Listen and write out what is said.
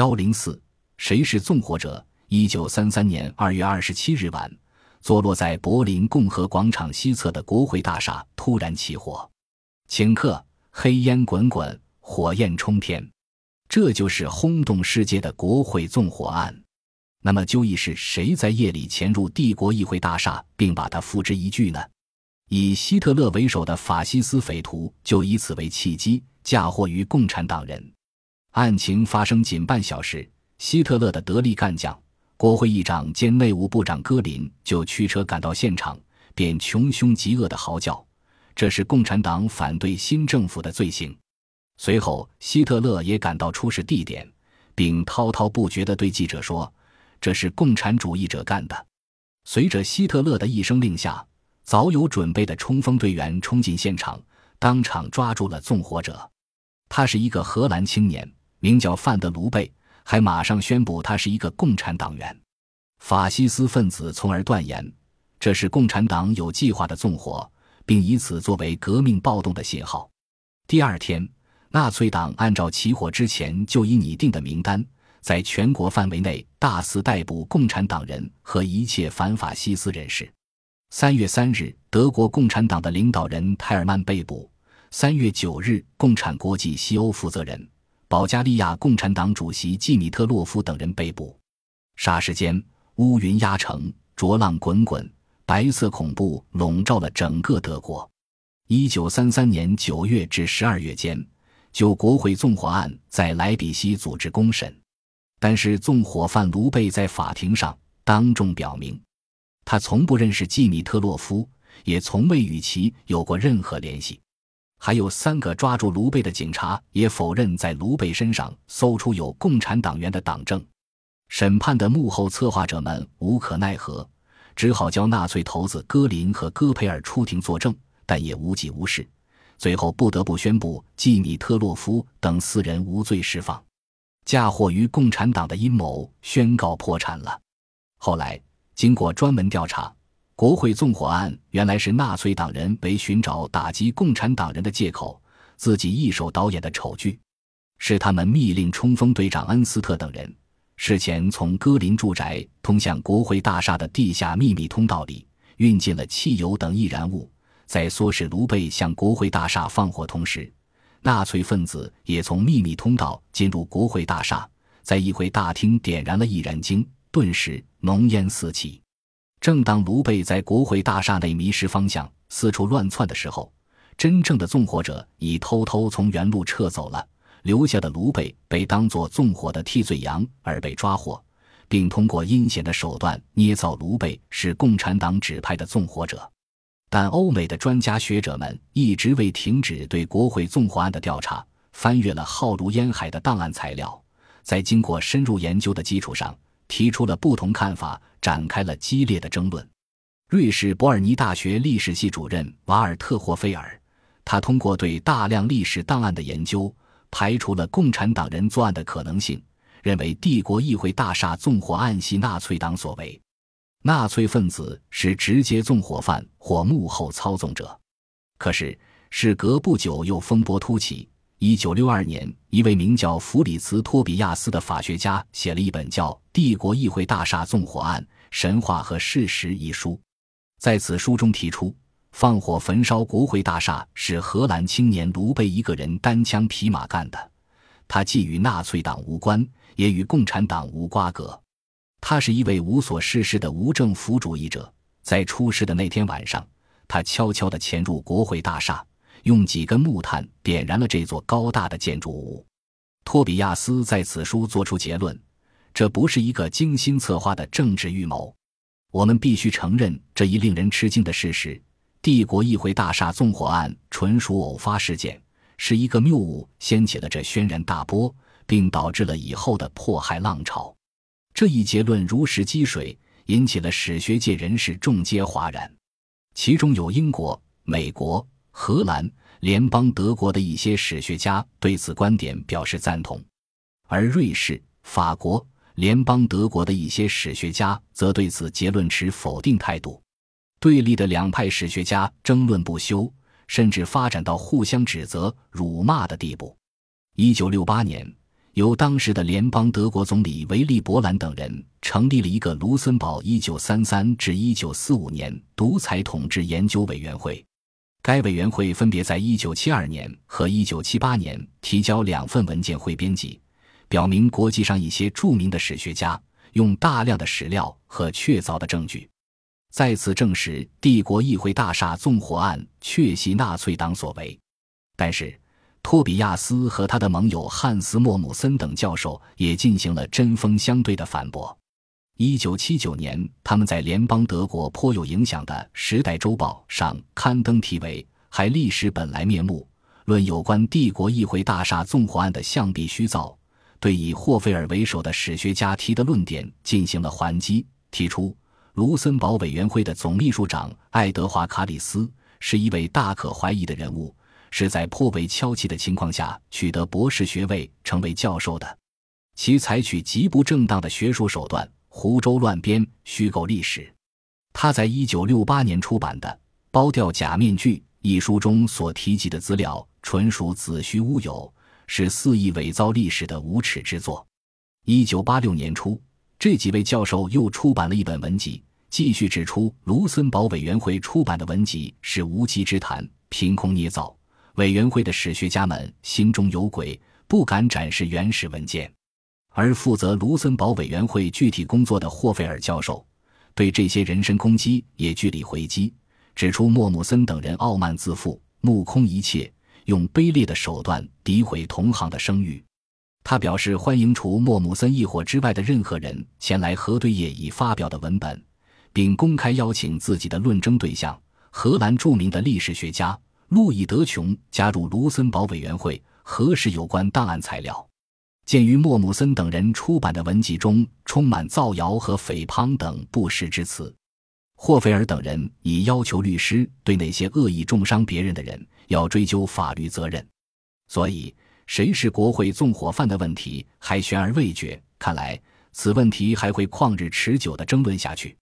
幺零四，谁是纵火者？一九三三年二月二十七日晚，坐落在柏林共和广场西侧的国会大厦突然起火，顷刻黑烟滚滚，火焰冲天，这就是轰动世界的国会纵火案。那么，究竟是谁在夜里潜入帝国议会大厦，并把它付之一炬呢？以希特勒为首的法西斯匪徒就以此为契机，嫁祸于共产党人。案情发生仅半小时，希特勒的得力干将、国会议长兼内务部长戈林就驱车赶到现场，便穷凶极恶地嚎叫：“这是共产党反对新政府的罪行。”随后，希特勒也赶到出事地点，并滔滔不绝地对记者说：“这是共产主义者干的。”随着希特勒的一声令下，早有准备的冲锋队员冲进现场，当场抓住了纵火者。他是一个荷兰青年。名叫范德卢贝，还马上宣布他是一个共产党员。法西斯分子从而断言，这是共产党有计划的纵火，并以此作为革命暴动的信号。第二天，纳粹党按照起火之前就已拟定的名单，在全国范围内大肆逮捕共产党人和一切反法西斯人士。三月三日，德国共产党的领导人泰尔曼被捕；三月九日，共产国际西欧负责人。保加利亚共产党主席季米特洛夫等人被捕。霎时间，乌云压城，浊浪滚滚，白色恐怖笼罩了整个德国。一九三三年九月至十二月间，就国会纵火案在莱比锡组织公审，但是纵火犯卢贝在法庭上当众表明，他从不认识季米特洛夫，也从未与其有过任何联系。还有三个抓住卢贝的警察也否认在卢贝身上搜出有共产党员的党证。审判的幕后策划者们无可奈何，只好叫纳粹头子戈林和戈培尔出庭作证，但也无济无事。最后不得不宣布季米特洛夫等四人无罪释放，嫁祸于共产党的阴谋宣告破产了。后来经过专门调查。国会纵火案原来是纳粹党人为寻找打击共产党人的借口，自己一手导演的丑剧。是他们密令冲锋队长恩斯特等人事前从戈林住宅通向国会大厦的地下秘密通道里运进了汽油等易燃物，在唆使卢贝向国会大厦放火同时，纳粹分子也从秘密通道进入国会大厦，在议会大厅点燃了易燃精，顿时浓烟四起。正当卢贝在国会大厦内迷失方向、四处乱窜的时候，真正的纵火者已偷偷从原路撤走了。留下的卢贝被当作纵火的替罪羊而被抓获，并通过阴险的手段捏造卢贝是共产党指派的纵火者。但欧美的专家学者们一直未停止对国会纵火案的调查，翻阅了浩如烟海的档案材料，在经过深入研究的基础上。提出了不同看法，展开了激烈的争论。瑞士伯尔尼大学历史系主任瓦尔特霍菲尔，他通过对大量历史档案的研究，排除了共产党人作案的可能性，认为帝国议会大厦纵火案系纳粹党所为，纳粹分子是直接纵火犯或幕后操纵者。可是，事隔不久，又风波突起。一九六二年，一位名叫弗里茨·托比亚斯的法学家写了一本叫《帝国议会大厦纵火案：神话和事实》一书。在此书中提出，放火焚烧国会大厦是荷兰青年卢贝一个人单枪匹马干的，他既与纳粹党无关，也与共产党无瓜葛。他是一位无所事事的无政府主义者。在出事的那天晚上，他悄悄地潜入国会大厦。用几根木炭点燃了这座高大的建筑物。托比亚斯在此书作出结论：这不是一个精心策划的政治预谋。我们必须承认这一令人吃惊的事实：帝国议会大厦纵火案纯属偶发事件，是一个谬误掀起了这轩然大波，并导致了以后的迫害浪潮。这一结论如石积水，引起了史学界人士众皆哗然，其中有英国、美国。荷兰联邦德国的一些史学家对此观点表示赞同，而瑞士、法国联邦德国的一些史学家则对此结论持否定态度。对立的两派史学家争论不休，甚至发展到互相指责、辱骂的地步。一九六八年，由当时的联邦德国总理维利·伯兰等人成立了一个卢森堡1933至1945年独裁统治研究委员会。该委员会分别在1972年和1978年提交两份文件会编辑，表明国际上一些著名的史学家用大量的史料和确凿的证据，再次证实帝国议会大厦纵火案确系纳粹党所为。但是，托比亚斯和他的盟友汉斯·莫姆森等教授也进行了针锋相对的反驳。一九七九年，他们在联邦德国颇有影响的《时代周报》上刊登题为“还历史本来面目，论有关帝国议会大厦纵火案的象壁虚造”，对以霍菲尔为首的史学家提的论点进行了还击，提出卢森堡委员会的总秘书长爱德华·卡里斯是一位大可怀疑的人物。是在颇为悄气的情况下取得博士学位、成为教授的。其采取极不正当的学术手段，胡诌乱编、虚构历史。他在一九六八年出版的《剥掉假面具》一书中所提及的资料，纯属子虚乌有，是肆意伪造历史的无耻之作。一九八六年初，这几位教授又出版了一本文集，继续指出卢森堡委员会出版的文集是无稽之谈、凭空捏造。委员会的史学家们心中有鬼，不敢展示原始文件。而负责卢森堡委员会具体工作的霍菲尔教授，对这些人身攻击也据理回击，指出莫姆森等人傲慢自负、目空一切，用卑劣的手段诋毁同行的声誉。他表示欢迎除莫姆森一伙之外的任何人前来核对业已发表的文本，并公开邀请自己的论争对象——荷兰著名的历史学家。路易德琼加入卢森堡委员会核实有关档案材料。鉴于莫姆森等人出版的文集中充满造谣和诽谤等不实之词，霍菲尔等人已要求律师对那些恶意重伤别人的人要追究法律责任。所以，谁是国会纵火犯的问题还悬而未决。看来，此问题还会旷日持久的争论下去。